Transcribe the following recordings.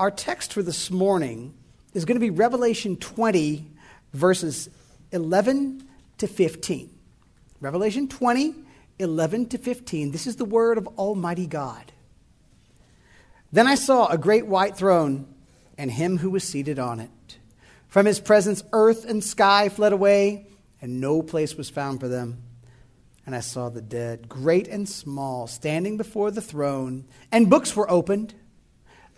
Our text for this morning is going to be Revelation 20, verses 11 to 15. Revelation 20, 11 to 15. This is the word of Almighty God. Then I saw a great white throne and him who was seated on it. From his presence, earth and sky fled away, and no place was found for them. And I saw the dead, great and small, standing before the throne, and books were opened.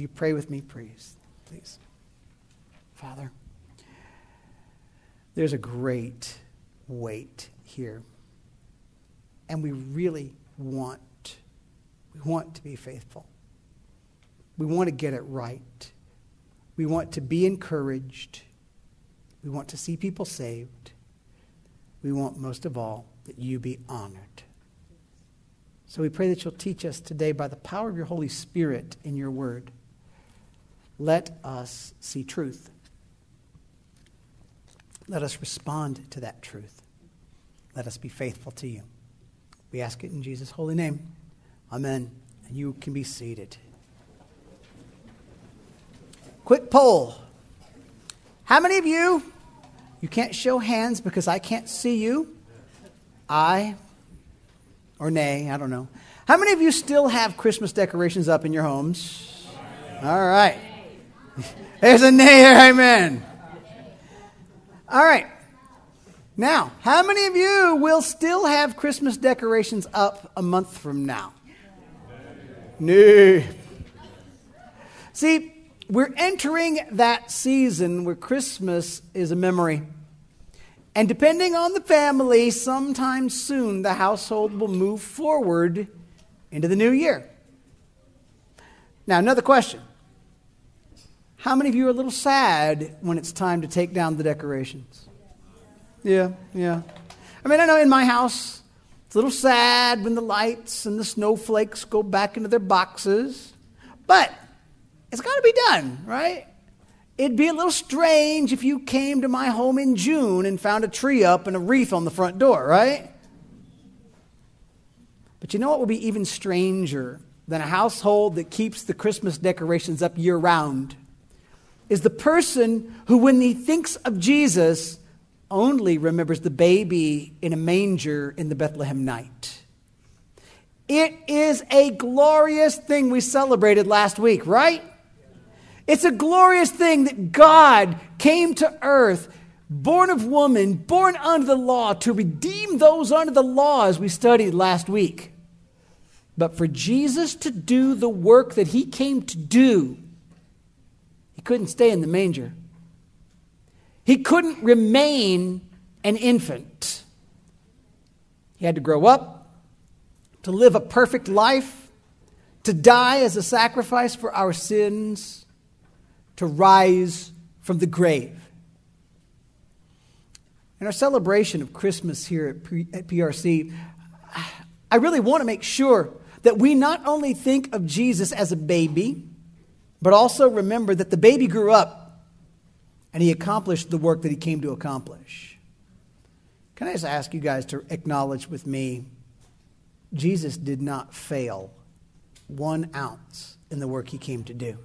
Will you pray with me, please? Please. Father, there's a great weight here. And we really want, we want to be faithful. We want to get it right. We want to be encouraged. We want to see people saved. We want most of all that you be honored. So we pray that you'll teach us today by the power of your Holy Spirit in your word. Let us see truth. Let us respond to that truth. Let us be faithful to you. We ask it in Jesus' holy name. Amen. And you can be seated. Quick poll. How many of you, you can't show hands because I can't see you? aye or nay, I don't know. How many of you still have Christmas decorations up in your homes? All right. There's a nay here, amen. All right. Now, how many of you will still have Christmas decorations up a month from now? No. See, we're entering that season where Christmas is a memory. And depending on the family, sometime soon the household will move forward into the new year. Now, another question. How many of you are a little sad when it's time to take down the decorations? Yeah, yeah. I mean, I know in my house, it's a little sad when the lights and the snowflakes go back into their boxes. But it's got to be done, right? It'd be a little strange if you came to my home in June and found a tree up and a wreath on the front door, right? But you know what would be even stranger than a household that keeps the Christmas decorations up year round? Is the person who, when he thinks of Jesus, only remembers the baby in a manger in the Bethlehem night. It is a glorious thing we celebrated last week, right? It's a glorious thing that God came to earth, born of woman, born under the law, to redeem those under the law, as we studied last week. But for Jesus to do the work that he came to do, he couldn't stay in the manger. He couldn't remain an infant. He had to grow up, to live a perfect life, to die as a sacrifice for our sins to rise from the grave. In our celebration of Christmas here at PRC, I really want to make sure that we not only think of Jesus as a baby, but also remember that the baby grew up and he accomplished the work that he came to accomplish. Can I just ask you guys to acknowledge with me Jesus did not fail one ounce in the work he came to do.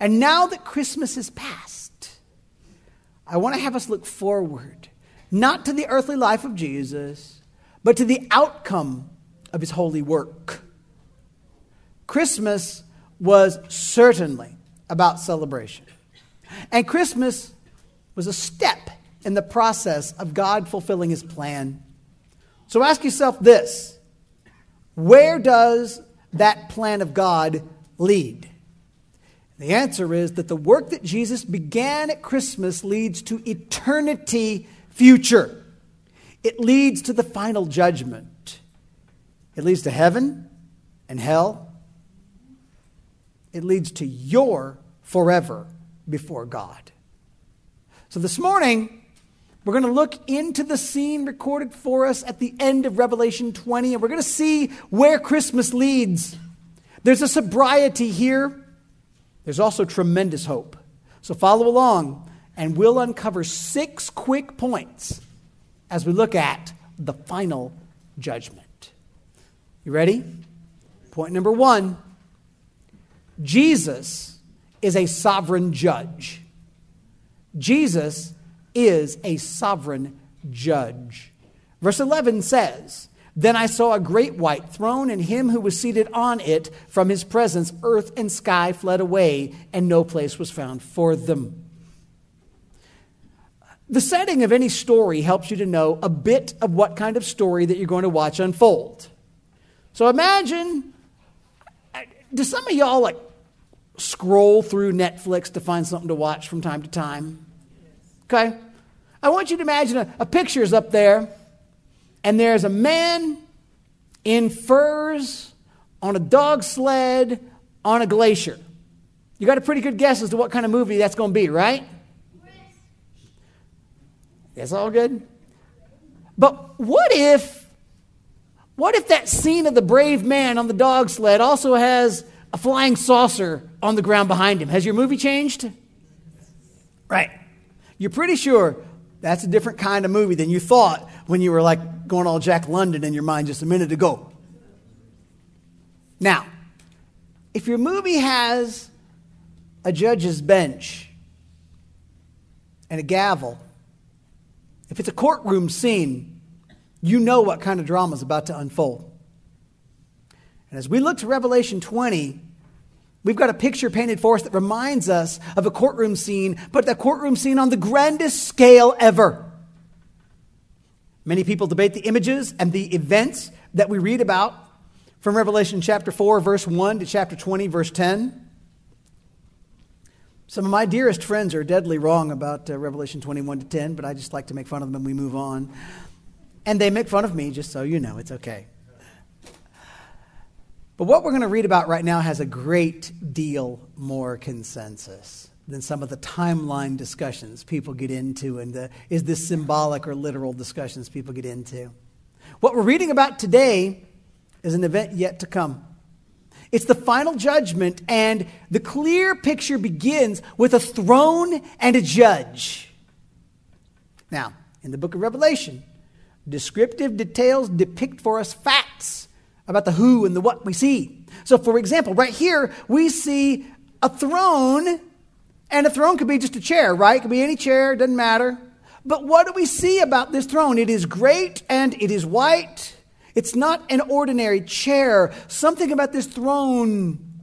And now that Christmas is past, I want to have us look forward, not to the earthly life of Jesus, but to the outcome of his holy work. Christmas was certainly about celebration. And Christmas was a step in the process of God fulfilling his plan. So ask yourself this where does that plan of God lead? The answer is that the work that Jesus began at Christmas leads to eternity future. It leads to the final judgment. It leads to heaven and hell. It leads to your forever before God. So this morning, we're going to look into the scene recorded for us at the end of Revelation 20, and we're going to see where Christmas leads. There's a sobriety here, there's also tremendous hope. So follow along, and we'll uncover six quick points as we look at the final judgment. You ready? Point number one Jesus is a sovereign judge. Jesus is a sovereign judge. Verse 11 says, Then I saw a great white throne, and him who was seated on it. From his presence, earth and sky fled away, and no place was found for them. The setting of any story helps you to know a bit of what kind of story that you're going to watch unfold. So imagine, do some of y'all like scroll through Netflix to find something to watch from time to time? Okay? I want you to imagine a, a picture's up there, and there's a man in furs on a dog sled on a glacier. You got a pretty good guess as to what kind of movie that's going to be, right? That's all good. But what if, what if that scene of the brave man on the dog sled also has a flying saucer on the ground behind him? Has your movie changed? Right. You're pretty sure that's a different kind of movie than you thought when you were like going all Jack London in your mind just a minute ago. Now, if your movie has a judge's bench and a gavel if it's a courtroom scene, you know what kind of drama is about to unfold. And as we look to Revelation 20, we've got a picture painted for us that reminds us of a courtroom scene, but the courtroom scene on the grandest scale ever. Many people debate the images and the events that we read about from Revelation chapter 4, verse 1 to chapter 20, verse 10. Some of my dearest friends are deadly wrong about uh, Revelation 21 to 10, but I just like to make fun of them and we move on. And they make fun of me, just so you know, it's okay. But what we're going to read about right now has a great deal more consensus than some of the timeline discussions people get into and the is this symbolic or literal discussions people get into. What we're reading about today is an event yet to come. It's the final judgment, and the clear picture begins with a throne and a judge. Now, in the book of Revelation, descriptive details depict for us facts about the who and the what we see. So, for example, right here, we see a throne, and a throne could be just a chair, right? It could be any chair, doesn't matter. But what do we see about this throne? It is great and it is white it's not an ordinary chair. Something about this throne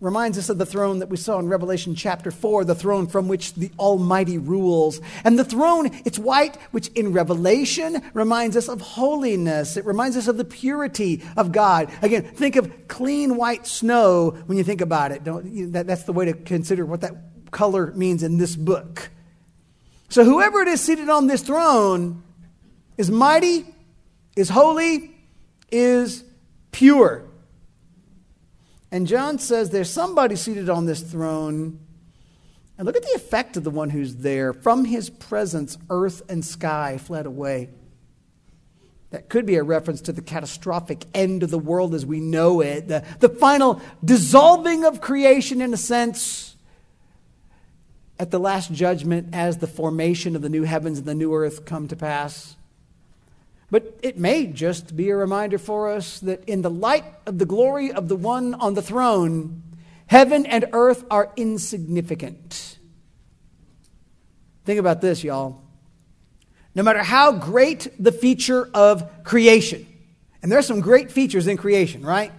reminds us of the throne that we saw in Revelation chapter 4, the throne from which the Almighty rules. And the throne, it's white, which in Revelation reminds us of holiness. It reminds us of the purity of God. Again, think of clean white snow when you think about it. Don't, that, that's the way to consider what that color means in this book. So, whoever it is seated on this throne is mighty is holy, is pure. And John says there's somebody seated on this throne. And look at the effect of the one who's there. From his presence, earth and sky fled away. That could be a reference to the catastrophic end of the world as we know it, the, the final dissolving of creation, in a sense, at the last judgment as the formation of the new heavens and the new earth come to pass. But it may just be a reminder for us that in the light of the glory of the one on the throne, heaven and earth are insignificant. Think about this, y'all. No matter how great the feature of creation, and there are some great features in creation, right?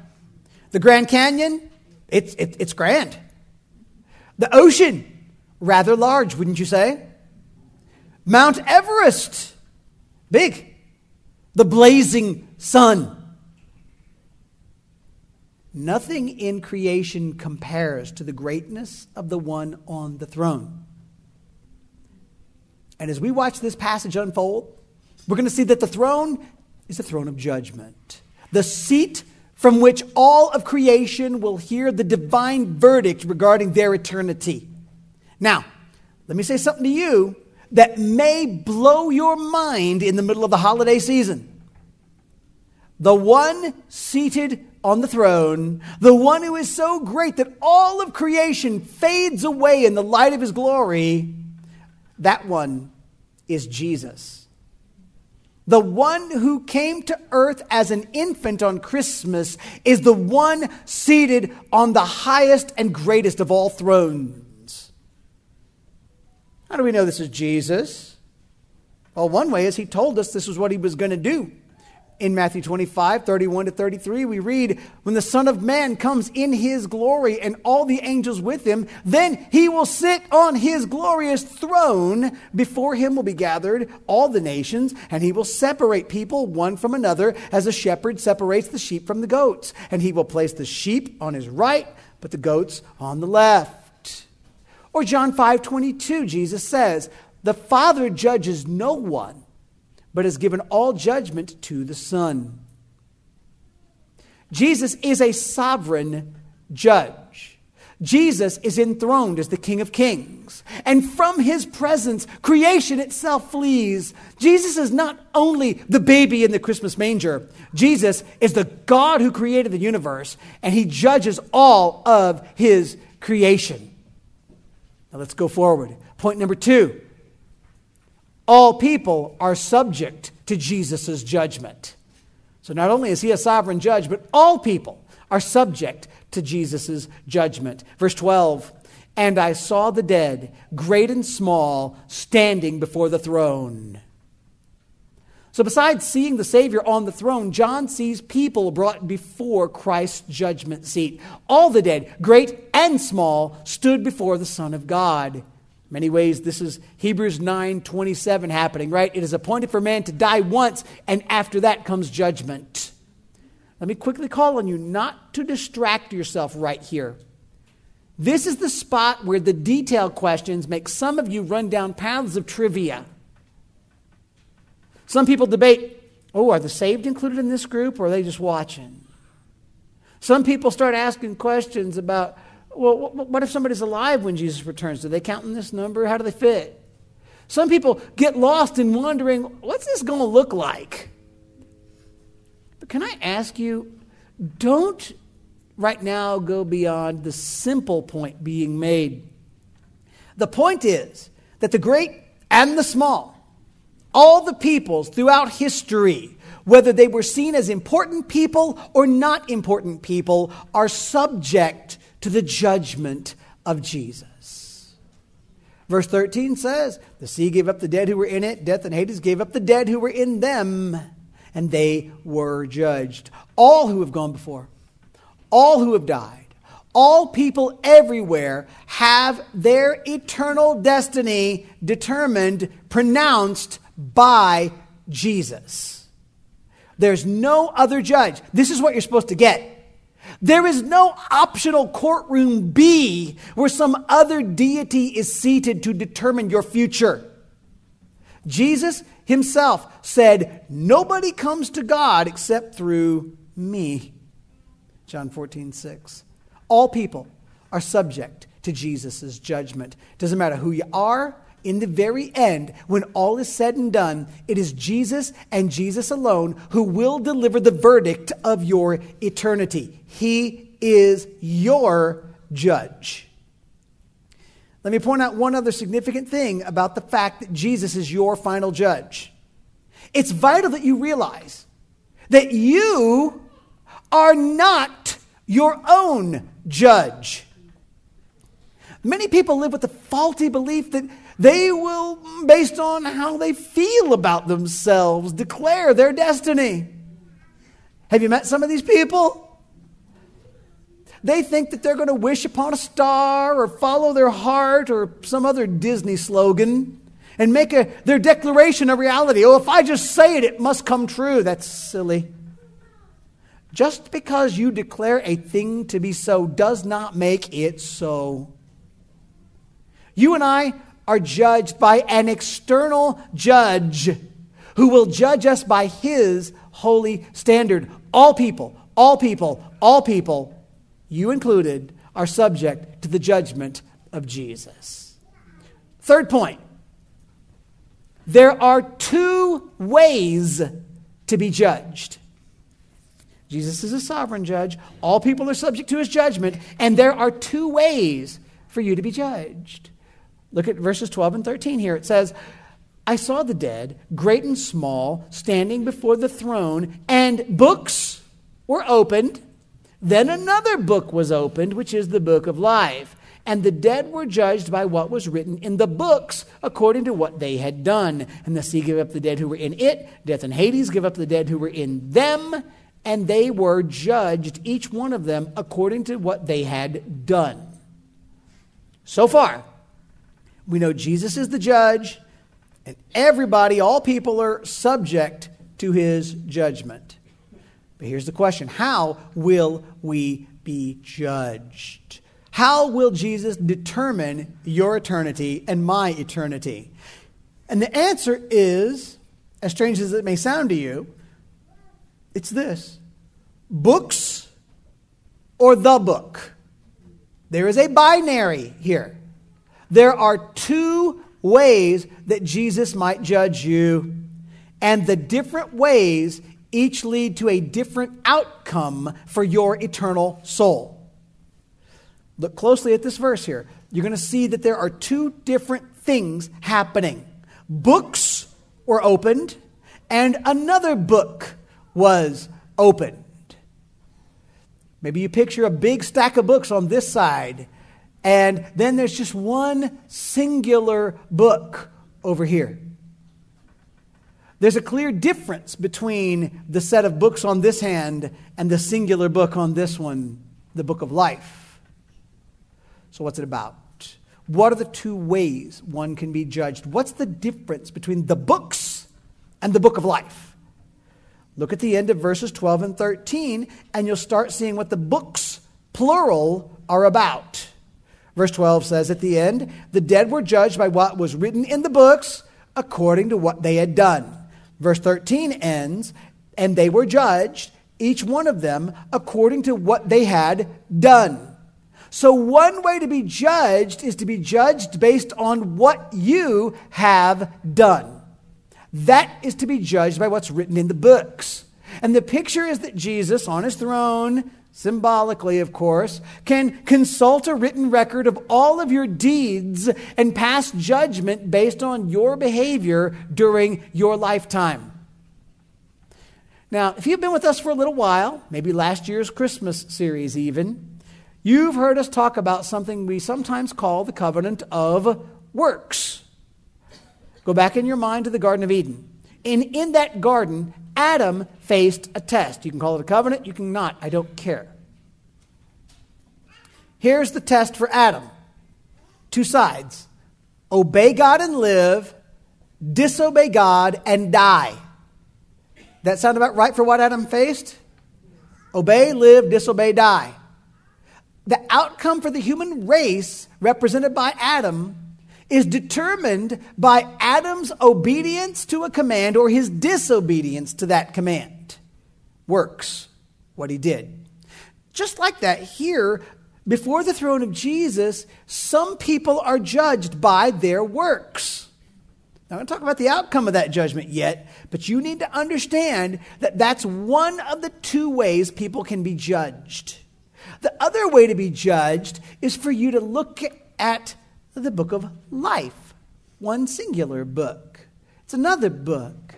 The Grand Canyon, it's, it, it's grand. The ocean, rather large, wouldn't you say? Mount Everest, big the blazing sun. Nothing in creation compares to the greatness of the one on the throne. And as we watch this passage unfold, we're going to see that the throne is a throne of judgment. The seat from which all of creation will hear the divine verdict regarding their eternity. Now, let me say something to you that may blow your mind in the middle of the holiday season. The one seated on the throne, the one who is so great that all of creation fades away in the light of his glory, that one is Jesus. The one who came to earth as an infant on Christmas is the one seated on the highest and greatest of all thrones. How do we know this is Jesus? Well, one way is he told us this was what he was going to do in Matthew 25, 31 to 33, we read, When the Son of Man comes in his glory and all the angels with him, then he will sit on his glorious throne. Before him will be gathered all the nations, and he will separate people one from another as a shepherd separates the sheep from the goats. And he will place the sheep on his right, but the goats on the left. Or John 5, 22, Jesus says, The Father judges no one but has given all judgment to the Son. Jesus is a sovereign judge. Jesus is enthroned as the King of Kings. And from his presence, creation itself flees. Jesus is not only the baby in the Christmas manger, Jesus is the God who created the universe, and he judges all of his creation. Now let's go forward. Point number two all people are subject to Jesus' judgment. So not only is he a sovereign judge, but all people are subject to Jesus' judgment. Verse 12 And I saw the dead, great and small, standing before the throne. So, besides seeing the Savior on the throne, John sees people brought before Christ's judgment seat. All the dead, great and small, stood before the Son of God. Many ways this is hebrews 9 27 happening right? It is appointed for man to die once and after that comes judgment. Let me quickly call on you not to distract yourself right here. This is the spot where the detail questions make some of you run down paths of trivia some people debate oh are the saved included in this group or are they just watching some people start asking questions about well, what if somebody's alive when Jesus returns? Do they count in this number? How do they fit? Some people get lost in wondering, what's this going to look like? But can I ask you, don't right now go beyond the simple point being made. The point is that the great and the small, all the peoples throughout history, whether they were seen as important people or not important people, are subject to the judgment of Jesus. Verse 13 says, The sea gave up the dead who were in it, death and Hades gave up the dead who were in them, and they were judged. All who have gone before, all who have died, all people everywhere have their eternal destiny determined, pronounced by Jesus. There's no other judge. This is what you're supposed to get. There is no optional courtroom B where some other deity is seated to determine your future. Jesus himself said, Nobody comes to God except through me. John 14, 6. All people are subject to Jesus' judgment. Doesn't matter who you are, in the very end, when all is said and done, it is Jesus and Jesus alone who will deliver the verdict of your eternity. He is your judge. Let me point out one other significant thing about the fact that Jesus is your final judge. It's vital that you realize that you are not your own judge. Many people live with the faulty belief that they will, based on how they feel about themselves, declare their destiny. Have you met some of these people? They think that they're going to wish upon a star or follow their heart or some other Disney slogan and make a, their declaration a reality. Oh, if I just say it, it must come true. That's silly. Just because you declare a thing to be so does not make it so. You and I are judged by an external judge who will judge us by his holy standard. All people, all people, all people, you included, are subject to the judgment of Jesus. Third point there are two ways to be judged. Jesus is a sovereign judge. All people are subject to his judgment, and there are two ways for you to be judged. Look at verses 12 and 13 here. It says, I saw the dead, great and small, standing before the throne, and books were opened. Then another book was opened, which is the book of life. And the dead were judged by what was written in the books according to what they had done. And the sea gave up the dead who were in it, death and Hades gave up the dead who were in them, and they were judged, each one of them, according to what they had done. So far, we know Jesus is the judge, and everybody, all people, are subject to his judgment. But here's the question How will we be judged? How will Jesus determine your eternity and my eternity? And the answer is, as strange as it may sound to you, it's this books or the book. There is a binary here. There are two ways that Jesus might judge you, and the different ways each lead to a different outcome for your eternal soul. Look closely at this verse here. You're going to see that there are two different things happening. Books were opened, and another book was opened. Maybe you picture a big stack of books on this side, and then there's just one singular book over here. There's a clear difference between the set of books on this hand and the singular book on this one, the book of life. So, what's it about? What are the two ways one can be judged? What's the difference between the books and the book of life? Look at the end of verses 12 and 13, and you'll start seeing what the books, plural, are about. Verse 12 says at the end, the dead were judged by what was written in the books according to what they had done. Verse 13 ends, and they were judged, each one of them, according to what they had done. So, one way to be judged is to be judged based on what you have done. That is to be judged by what's written in the books. And the picture is that Jesus, on his throne, symbolically, of course, can consult a written record of all of your deeds and pass judgment based on your behavior during your lifetime. Now, if you've been with us for a little while, maybe last year's Christmas series even, you've heard us talk about something we sometimes call the covenant of works. Go back in your mind to the Garden of Eden. And in that garden, Adam faced a test. You can call it a covenant, you can not. I don't care. Here's the test for Adam two sides obey God and live, disobey God and die. That sound about right for what Adam faced? Obey, live, disobey, die. The outcome for the human race, represented by Adam, is determined by Adam's obedience to a command or his disobedience to that command. Works, what he did. Just like that, here, before the throne of Jesus, some people are judged by their works. I'm going to talk about the outcome of that judgment yet, but you need to understand that that's one of the two ways people can be judged. The other way to be judged is for you to look at the book of life, one singular book. It's another book.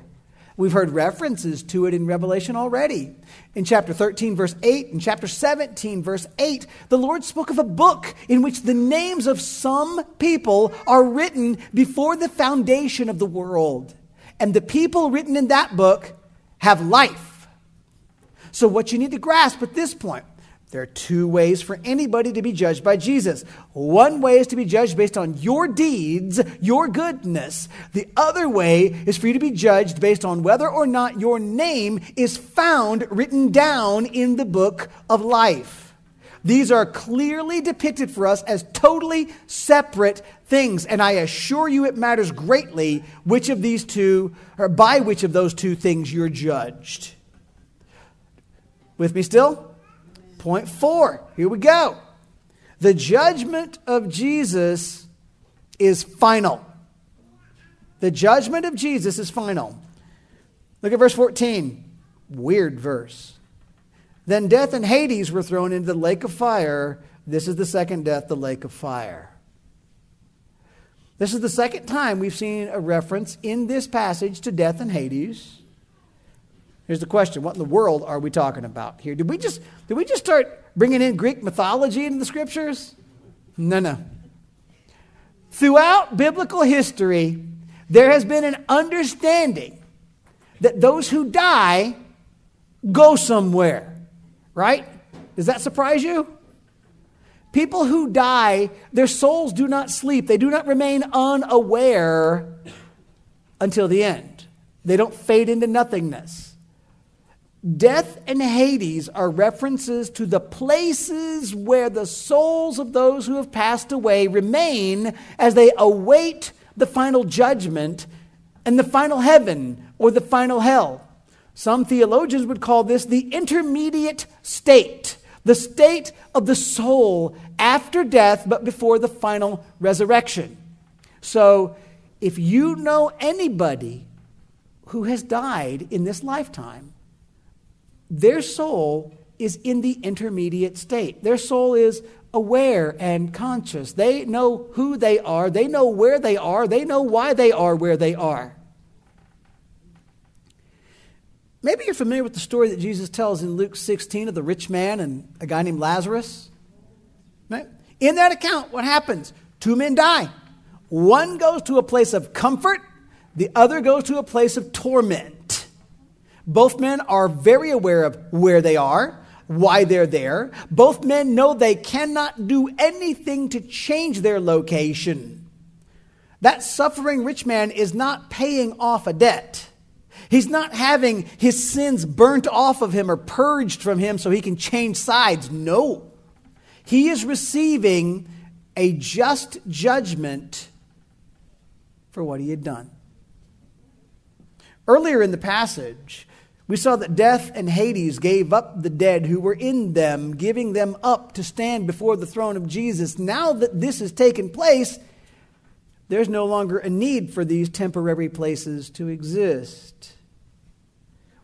We've heard references to it in Revelation already. In chapter 13, verse 8, in chapter 17, verse 8, the Lord spoke of a book in which the names of some people are written before the foundation of the world. And the people written in that book have life. So, what you need to grasp at this point there are two ways for anybody to be judged by Jesus. One way is to be judged based on your deeds, your goodness. The other way is for you to be judged based on whether or not your name is found written down in the book of life. These are clearly depicted for us as totally separate things, and I assure you it matters greatly which of these two, or by which of those two things you're judged. With me still? Point four. Here we go. The judgment of Jesus is final. The judgment of Jesus is final. Look at verse 14. Weird verse. Then death and Hades were thrown into the lake of fire. This is the second death, the lake of fire. This is the second time we've seen a reference in this passage to death and Hades. Here's the question What in the world are we talking about here? Did we just, did we just start bringing in Greek mythology into the scriptures? No, no. Throughout biblical history, there has been an understanding that those who die go somewhere, right? Does that surprise you? People who die, their souls do not sleep. They do not remain unaware until the end. They don't fade into nothingness. Death and Hades are references to the places where the souls of those who have passed away remain as they await the final judgment and the final heaven or the final hell. Some theologians would call this the intermediate state, the state of the soul after death but before the final resurrection. So, if you know anybody who has died in this lifetime, their soul is in the intermediate state. Their soul is aware and conscious. They know who they are, they know where they are, they know why they are where they are. Maybe you're familiar with the story that Jesus tells in Luke 16 of the rich man and a guy named Lazarus. Right? In that account, what happens? Two men die. One goes to a place of comfort, the other goes to a place of torment. Both men are very aware of where they are, why they're there. Both men know they cannot do anything to change their location. That suffering rich man is not paying off a debt. He's not having his sins burnt off of him or purged from him so he can change sides. No. He is receiving a just judgment for what he had done. Earlier in the passage, we saw that death and Hades gave up the dead who were in them, giving them up to stand before the throne of Jesus. Now that this has taken place, there's no longer a need for these temporary places to exist.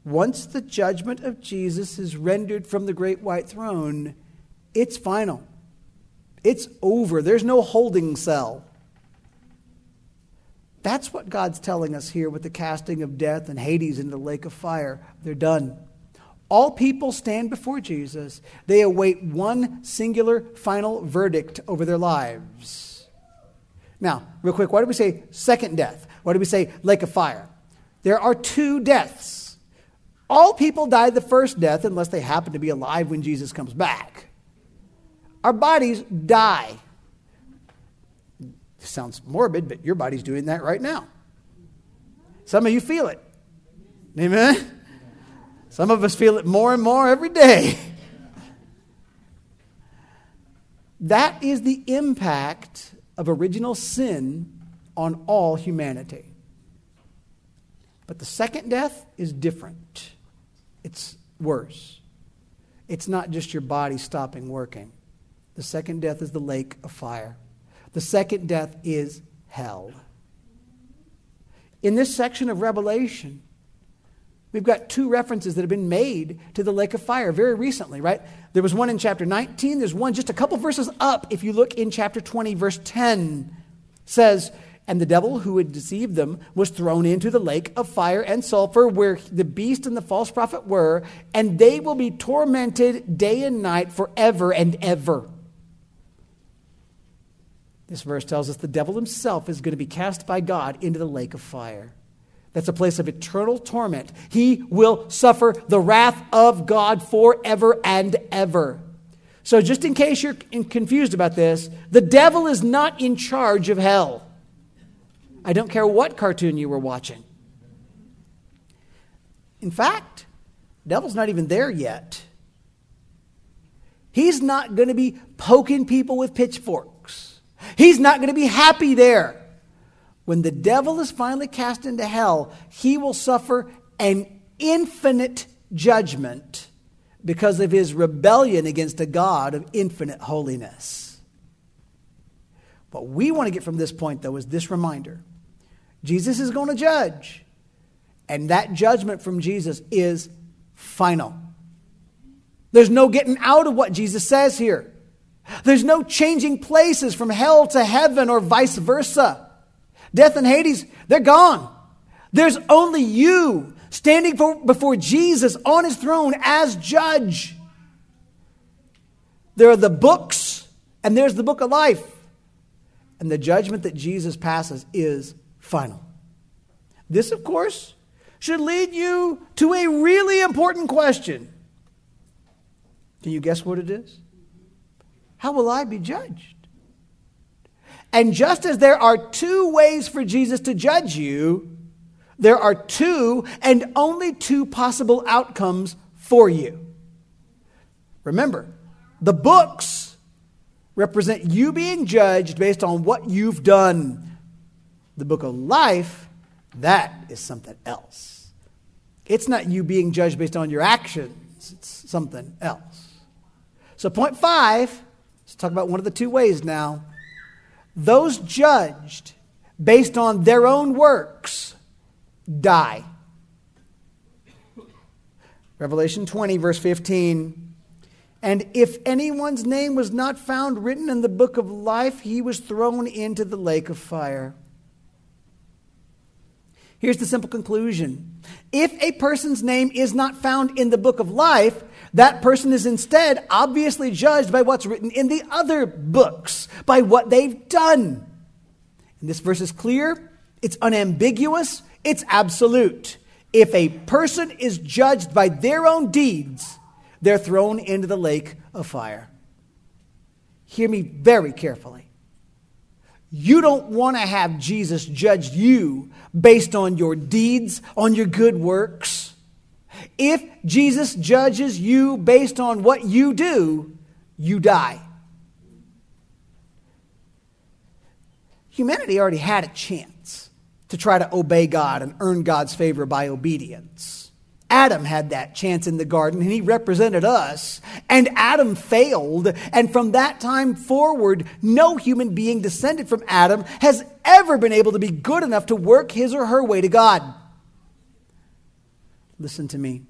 Once the judgment of Jesus is rendered from the great white throne, it's final. It's over. There's no holding cell. That's what God's telling us here with the casting of death and Hades into the lake of fire. They're done. All people stand before Jesus. They await one singular final verdict over their lives. Now, real quick, why do we say second death? Why do we say lake of fire? There are two deaths. All people die the first death unless they happen to be alive when Jesus comes back. Our bodies die. Sounds morbid, but your body's doing that right now. Some of you feel it. Amen? Some of us feel it more and more every day. That is the impact of original sin on all humanity. But the second death is different it's worse. It's not just your body stopping working. The second death is the lake of fire. The second death is hell. In this section of Revelation, we've got two references that have been made to the lake of fire very recently, right? There was one in chapter 19, there's one just a couple verses up if you look in chapter 20 verse 10 says and the devil who had deceived them was thrown into the lake of fire and sulfur where the beast and the false prophet were, and they will be tormented day and night forever and ever. This verse tells us the devil himself is going to be cast by God into the lake of fire. That's a place of eternal torment. He will suffer the wrath of God forever and ever. So, just in case you're confused about this, the devil is not in charge of hell. I don't care what cartoon you were watching. In fact, the devil's not even there yet. He's not going to be poking people with pitchforks. He's not going to be happy there. When the devil is finally cast into hell, he will suffer an infinite judgment because of his rebellion against a God of infinite holiness. What we want to get from this point, though, is this reminder Jesus is going to judge, and that judgment from Jesus is final. There's no getting out of what Jesus says here. There's no changing places from hell to heaven or vice versa. Death and Hades, they're gone. There's only you standing for, before Jesus on his throne as judge. There are the books, and there's the book of life. And the judgment that Jesus passes is final. This, of course, should lead you to a really important question. Can you guess what it is? How will I be judged? And just as there are two ways for Jesus to judge you, there are two and only two possible outcomes for you. Remember, the books represent you being judged based on what you've done. The book of life, that is something else. It's not you being judged based on your actions, it's something else. So, point five, talk about one of the two ways now. Those judged based on their own works die. Revelation 20, verse 15. And if anyone's name was not found written in the book of life, he was thrown into the lake of fire. Here's the simple conclusion if a person's name is not found in the book of life, that person is instead obviously judged by what's written in the other books, by what they've done. And this verse is clear, it's unambiguous, it's absolute. If a person is judged by their own deeds, they're thrown into the lake of fire. Hear me very carefully. You don't want to have Jesus judge you based on your deeds, on your good works. If Jesus judges you based on what you do, you die. Humanity already had a chance to try to obey God and earn God's favor by obedience. Adam had that chance in the garden and he represented us. And Adam failed. And from that time forward, no human being descended from Adam has ever been able to be good enough to work his or her way to God. Listen to me.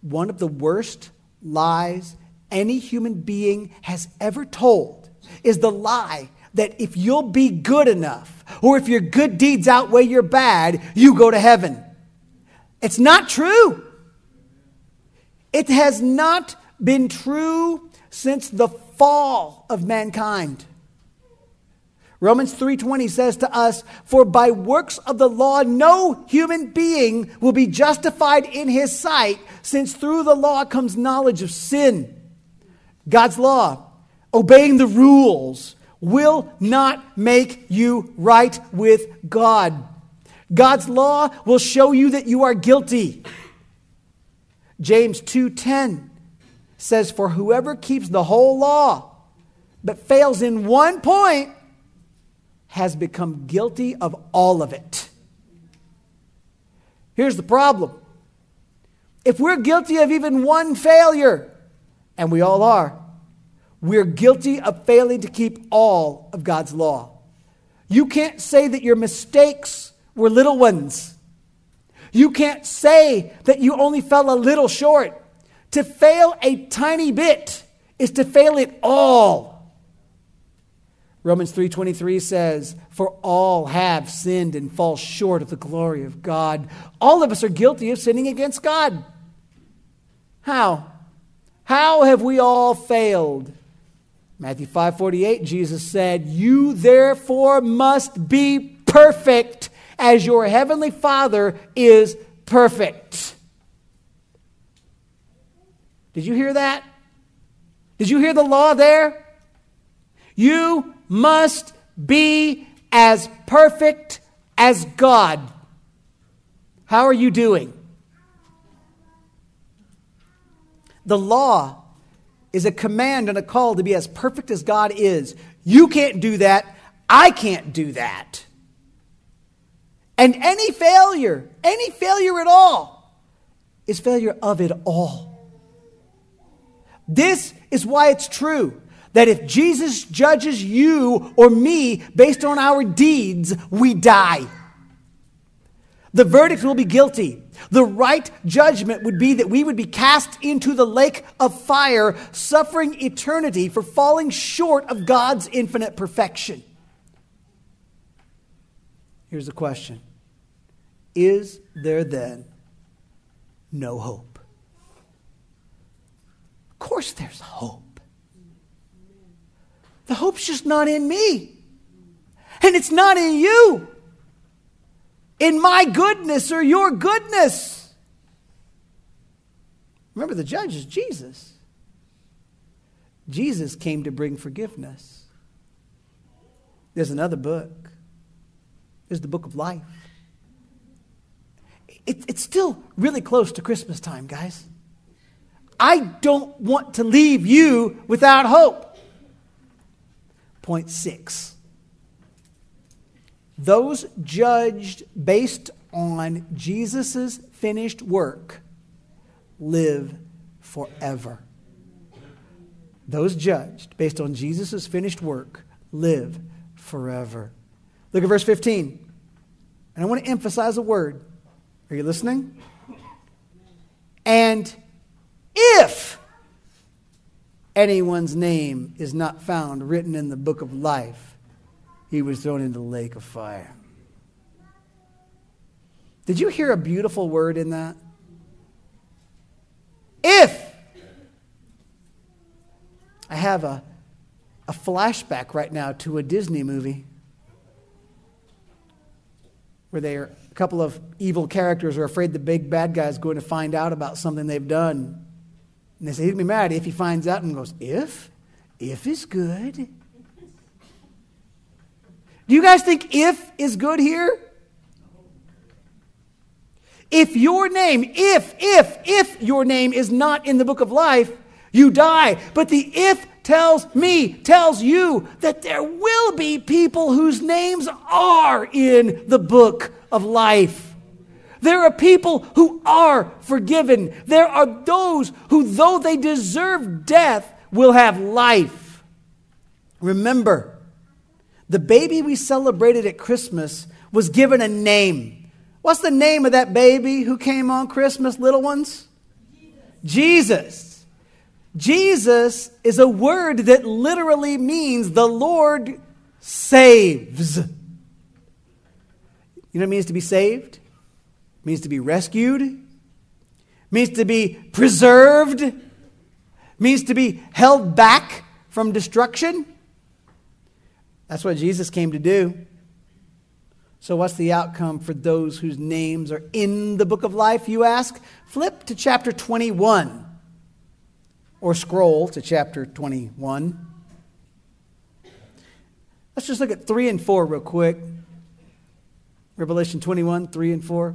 One of the worst lies any human being has ever told is the lie that if you'll be good enough or if your good deeds outweigh your bad, you go to heaven. It's not true. It has not been true since the fall of mankind. Romans 3:20 says to us, "For by works of the law no human being will be justified in his sight, since through the law comes knowledge of sin." God's law, obeying the rules, will not make you right with God. God's law will show you that you are guilty. James 2:10 says for whoever keeps the whole law but fails in one point has become guilty of all of it. Here's the problem. If we're guilty of even one failure, and we all are, we're guilty of failing to keep all of God's law. You can't say that your mistakes were little ones. You can't say that you only fell a little short. To fail a tiny bit is to fail it all. Romans 3:23 says, "For all have sinned and fall short of the glory of God." All of us are guilty of sinning against God. How? How have we all failed? Matthew 5:48 Jesus said, "You therefore must be perfect as your heavenly Father is perfect." Did you hear that? Did you hear the law there? You must be as perfect as God. How are you doing? The law is a command and a call to be as perfect as God is. You can't do that. I can't do that. And any failure, any failure at all, is failure of it all. This is why it's true that if Jesus judges you or me based on our deeds, we die. The verdict will be guilty. The right judgment would be that we would be cast into the lake of fire, suffering eternity for falling short of God's infinite perfection. Here's the question Is there then no hope? Of course, there's hope. The hope's just not in me, and it's not in you in my goodness or your goodness. Remember, the judge is Jesus. Jesus came to bring forgiveness. There's another book. There's the book of life. It, it's still really close to Christmas time, guys. I don't want to leave you without hope. Six. Those judged based on Jesus' finished work live forever. Those judged based on Jesus' finished work live forever. Look at verse 15. And I want to emphasize a word. Are you listening? And if anyone's name is not found written in the book of life, he was thrown into the lake of fire. Did you hear a beautiful word in that? If I have a, a flashback right now to a Disney movie where they are, a couple of evil characters are afraid the big bad guy is going to find out about something they've done. And they say, he'd be mad if he finds out and goes, if? If is good. Do you guys think if is good here? If your name, if, if, if your name is not in the book of life, you die. But the if tells me, tells you that there will be people whose names are in the book of life. There are people who are forgiven. There are those who, though they deserve death, will have life. Remember, the baby we celebrated at Christmas was given a name. What's the name of that baby who came on Christmas, little ones? Jesus. Jesus is a word that literally means the Lord saves. You know what it means to be saved? Means to be rescued. Means to be preserved. Means to be held back from destruction. That's what Jesus came to do. So, what's the outcome for those whose names are in the book of life, you ask? Flip to chapter 21, or scroll to chapter 21. Let's just look at 3 and 4 real quick. Revelation 21, 3 and 4.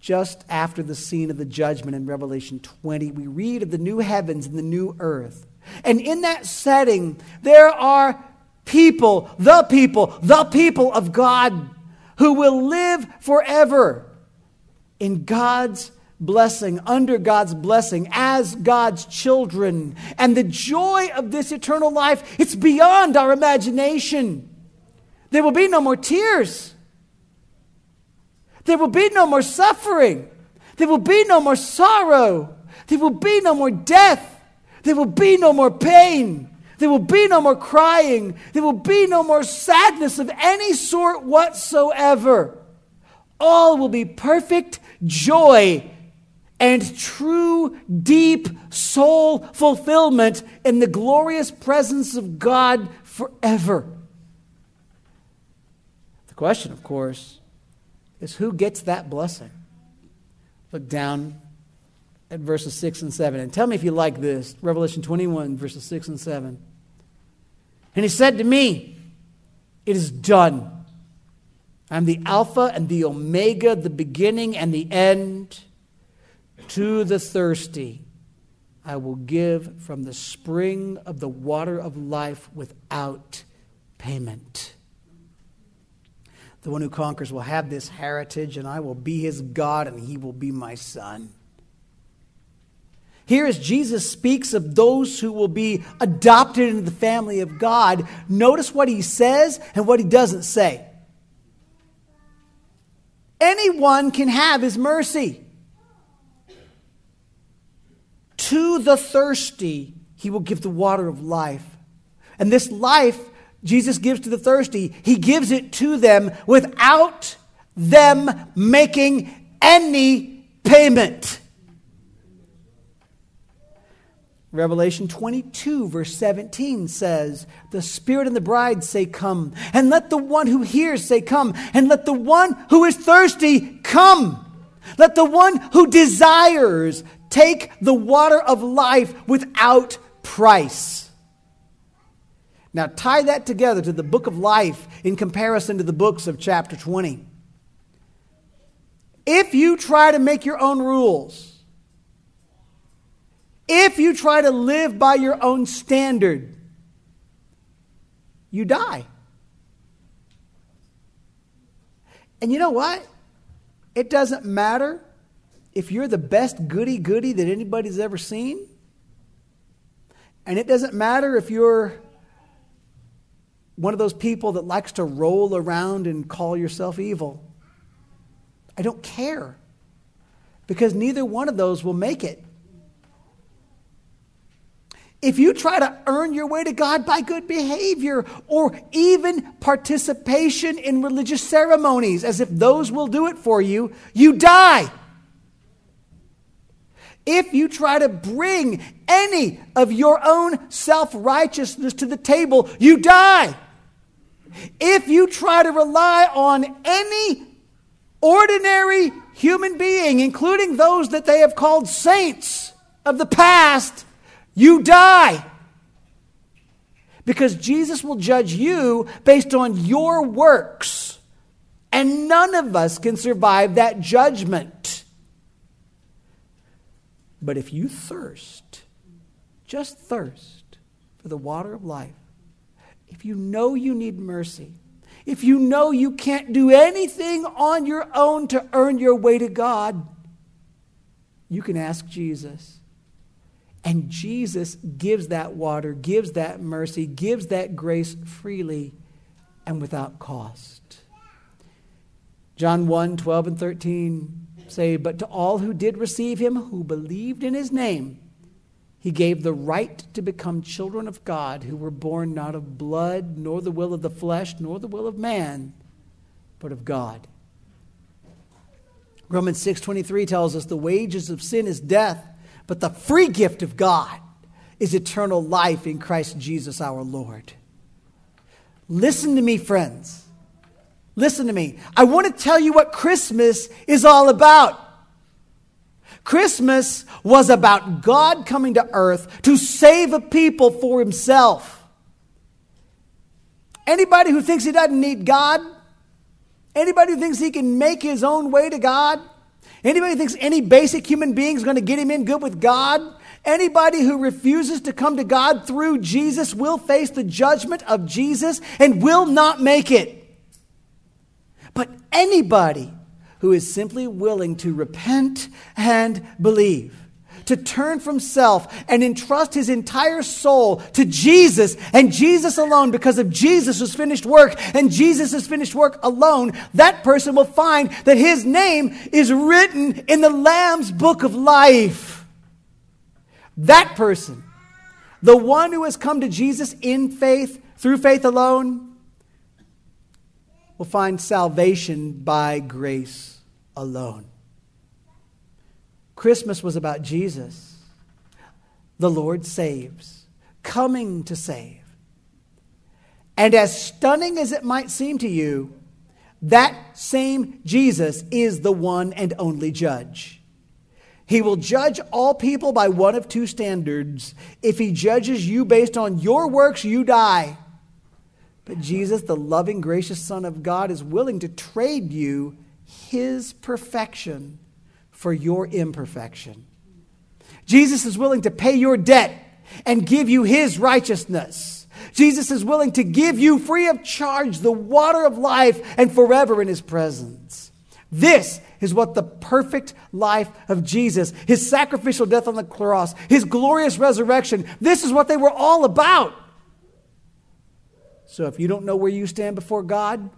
Just after the scene of the judgment in Revelation 20, we read of the new heavens and the new earth and in that setting, there are people, the people, the people of God who will live forever in God's blessing, under God's blessing, as God's children. And the joy of this eternal life, it's beyond our imagination. There will be no more tears. There will be no more suffering. There will be no more sorrow. There will be no more death. There will be no more pain. There will be no more crying. There will be no more sadness of any sort whatsoever. All will be perfect joy and true, deep soul fulfillment in the glorious presence of God forever. The question, of course, is who gets that blessing? Look down at verses 6 and 7. And tell me if you like this. Revelation 21, verses 6 and 7. And he said to me, It is done. I'm the Alpha and the Omega, the beginning and the end. To the thirsty, I will give from the spring of the water of life without payment. The one who conquers will have this heritage, and I will be his God, and he will be my son. Here, as Jesus speaks of those who will be adopted into the family of God, notice what he says and what he doesn't say. Anyone can have his mercy. To the thirsty, he will give the water of life. And this life Jesus gives to the thirsty, he gives it to them without them making any payment. Revelation 22, verse 17 says, The Spirit and the bride say, Come. And let the one who hears say, Come. And let the one who is thirsty come. Let the one who desires take the water of life without price. Now, tie that together to the book of life in comparison to the books of chapter 20. If you try to make your own rules, if you try to live by your own standard, you die. And you know what? It doesn't matter if you're the best goody goody that anybody's ever seen. And it doesn't matter if you're one of those people that likes to roll around and call yourself evil. I don't care. Because neither one of those will make it. If you try to earn your way to God by good behavior or even participation in religious ceremonies, as if those will do it for you, you die. If you try to bring any of your own self righteousness to the table, you die. If you try to rely on any ordinary human being, including those that they have called saints of the past, you die. Because Jesus will judge you based on your works. And none of us can survive that judgment. But if you thirst, just thirst for the water of life, if you know you need mercy, if you know you can't do anything on your own to earn your way to God, you can ask Jesus. And Jesus gives that water, gives that mercy, gives that grace freely and without cost. John 1 12 and 13 say, But to all who did receive him, who believed in his name, he gave the right to become children of God, who were born not of blood, nor the will of the flesh, nor the will of man, but of God. Romans 6:23 tells us the wages of sin is death, but the free gift of God is eternal life in Christ Jesus our Lord. Listen to me, friends. Listen to me. I want to tell you what Christmas is all about. Christmas was about God coming to earth to save a people for himself. Anybody who thinks he doesn't need God, anybody who thinks he can make his own way to God, Anybody who thinks any basic human being is going to get him in good with God? Anybody who refuses to come to God through Jesus will face the judgment of Jesus and will not make it. But anybody who is simply willing to repent and believe to turn from self and entrust his entire soul to Jesus and Jesus alone because of Jesus' finished work and Jesus' finished work alone, that person will find that his name is written in the Lamb's book of life. That person, the one who has come to Jesus in faith, through faith alone, will find salvation by grace alone. Christmas was about Jesus. The Lord saves, coming to save. And as stunning as it might seem to you, that same Jesus is the one and only judge. He will judge all people by one of two standards. If he judges you based on your works, you die. But Jesus, the loving, gracious Son of God, is willing to trade you his perfection for your imperfection. Jesus is willing to pay your debt and give you his righteousness. Jesus is willing to give you free of charge the water of life and forever in his presence. This is what the perfect life of Jesus, his sacrificial death on the cross, his glorious resurrection, this is what they were all about. So if you don't know where you stand before God,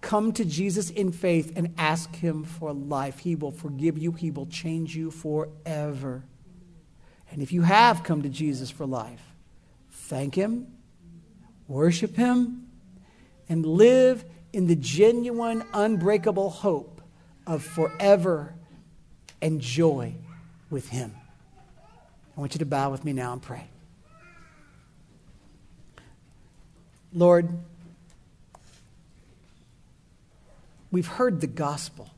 come to Jesus in faith and ask him for life. He will forgive you, he will change you forever. And if you have come to Jesus for life, thank him, worship him, and live in the genuine, unbreakable hope of forever and joy with Him. I want you to bow with me now and pray. Lord, we've heard the gospel.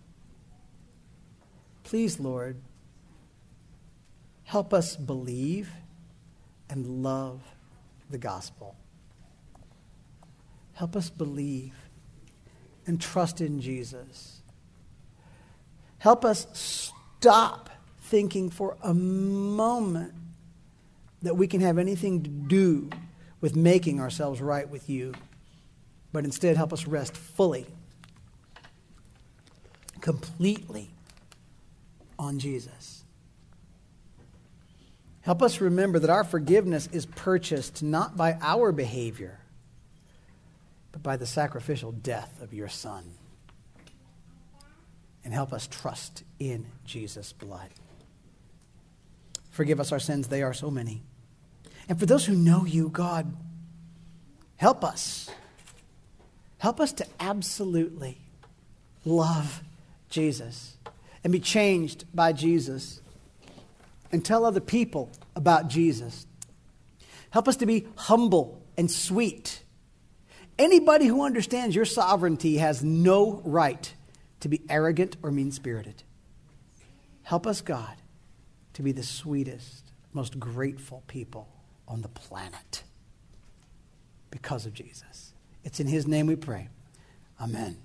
Please, Lord, help us believe and love the gospel. Help us believe and trust in Jesus Help us stop thinking for a moment that we can have anything to do with making ourselves right with you, but instead help us rest fully, completely on Jesus. Help us remember that our forgiveness is purchased not by our behavior, but by the sacrificial death of your Son and help us trust in Jesus' blood. Forgive us our sins, they are so many. And for those who know you, God, help us. Help us to absolutely love Jesus and be changed by Jesus and tell other people about Jesus. Help us to be humble and sweet. Anybody who understands your sovereignty has no right to be arrogant or mean spirited. Help us, God, to be the sweetest, most grateful people on the planet because of Jesus. It's in His name we pray. Amen.